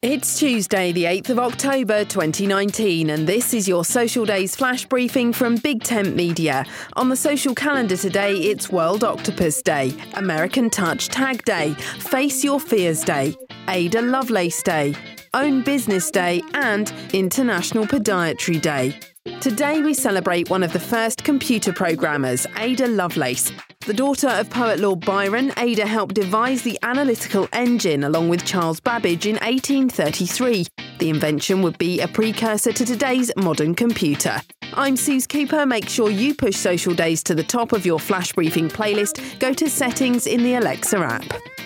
It's Tuesday, the 8th of October 2019, and this is your Social Days flash briefing from Big Tent Media. On the social calendar today, it's World Octopus Day, American Touch Tag Day, Face Your Fears Day, Ada Lovelace Day, Own Business Day, and International Podiatry Day. Today, we celebrate one of the first computer programmers, Ada Lovelace. The daughter of poet Lord Byron, Ada helped devise the analytical engine along with Charles Babbage in 1833. The invention would be a precursor to today's modern computer. I'm Suze Cooper. Make sure you push Social Days to the top of your flash briefing playlist. Go to settings in the Alexa app.